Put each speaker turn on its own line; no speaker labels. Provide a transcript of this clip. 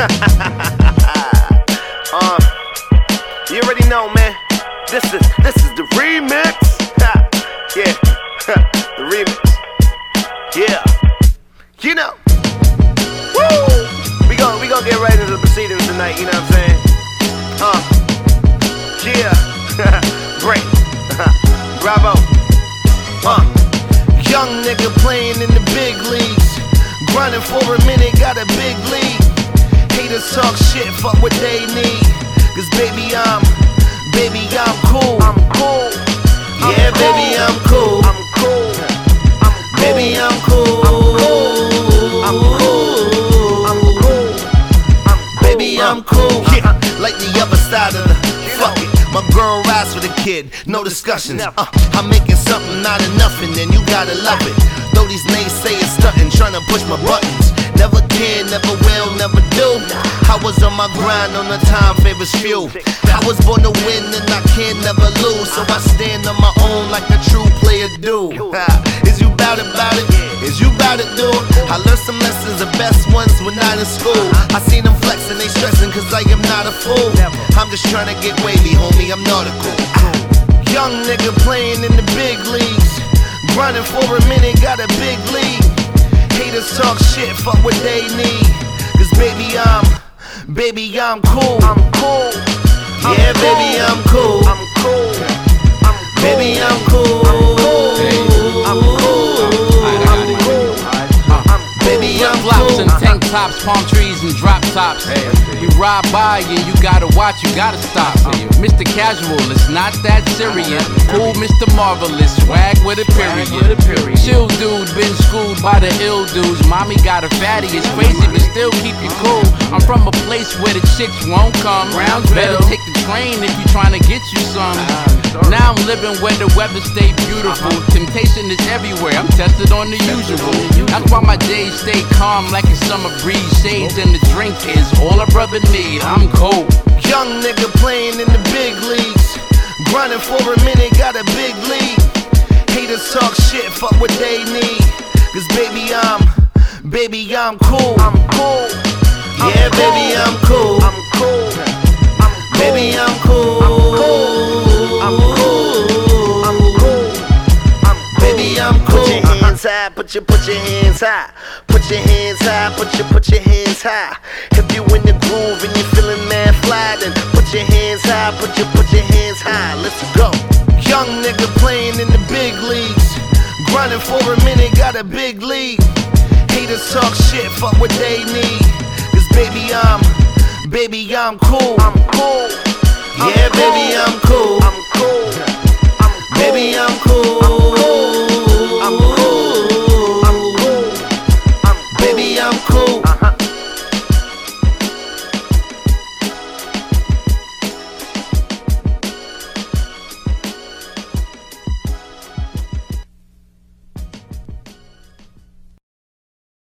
uh, you already know, man. This is this is the remix. yeah, the remix. Yeah, you know. Woo! We gon' we gon' get right into the proceedings tonight. You know what I'm saying? Uh, yeah, great. Bravo. Uh, young nigga playing in the big leagues, grinding for a minute, got a big lead. Haters talk shit, fuck what they need. Cause baby, I'm, baby, I'm cool. I'm cool. Yeah, baby, I'm cool. I'm cool. Baby, I'm cool. I'm cool. I'm cool. I'm baby, I'm cool. Yeah, like the other side of the fuck it. My girl rides for the kid, no discussions. Uh, I'm making something out of nothing, and you gotta love it. Though these naysayers stunting, trying to push my buttons. On on the time favors few. I was born to win and I can never lose. So I stand on my own like a true player do. Is you bout it, bout it? Is you bout it, dude? I learned some lessons, the best ones when not in school. I seen them flexing, they stressing, cause I am not a fool. I'm just trying to get wavy, homie, I'm nautical. Ah. Young nigga playing in the big leagues. Grinding for a minute, got a big lead. Haters talk shit, fuck what they need. Cause baby, I'm, baby, I'm cool. I'm cool. Yeah, baby, I'm cool. I'm
tops, palm trees and drop tops. You ride by and you gotta watch, you gotta stop. Mr. Casual, it's not that serious. Cool, Mr. Marvelous, swag with a period. Chill dude, been schooled by the ill dudes. Mommy got a fatty, it's crazy, but still keep you cool. I'm from a place where the chicks won't come. Better take the train if you trying to get you some. Now I'm living where the weather stay beautiful. Uh-huh. Temptation is everywhere. I'm tested on the usual. That's why my days stay calm like a summer breeze. Shades and the drink is all a brother need. I'm cold.
Young nigga playing in the big leagues. Grinding for a minute, got a big lead. Haters talk shit, fuck what they need. Cause baby, I'm, baby, I'm cool. I'm cool. High, put your put your hands high. Put your hands high, put your put your hands high. If you in the groove and you feeling mad fly, then put your hands high, put your put your hands high. Let's go. Young nigga playing in the big leagues. Grinding for a minute, got a big lead. Haters talk shit, fuck what they need. Cause baby, I'm, baby, I'm cool. I'm cool. Yeah, baby, I'm baby, cool. I'm cool.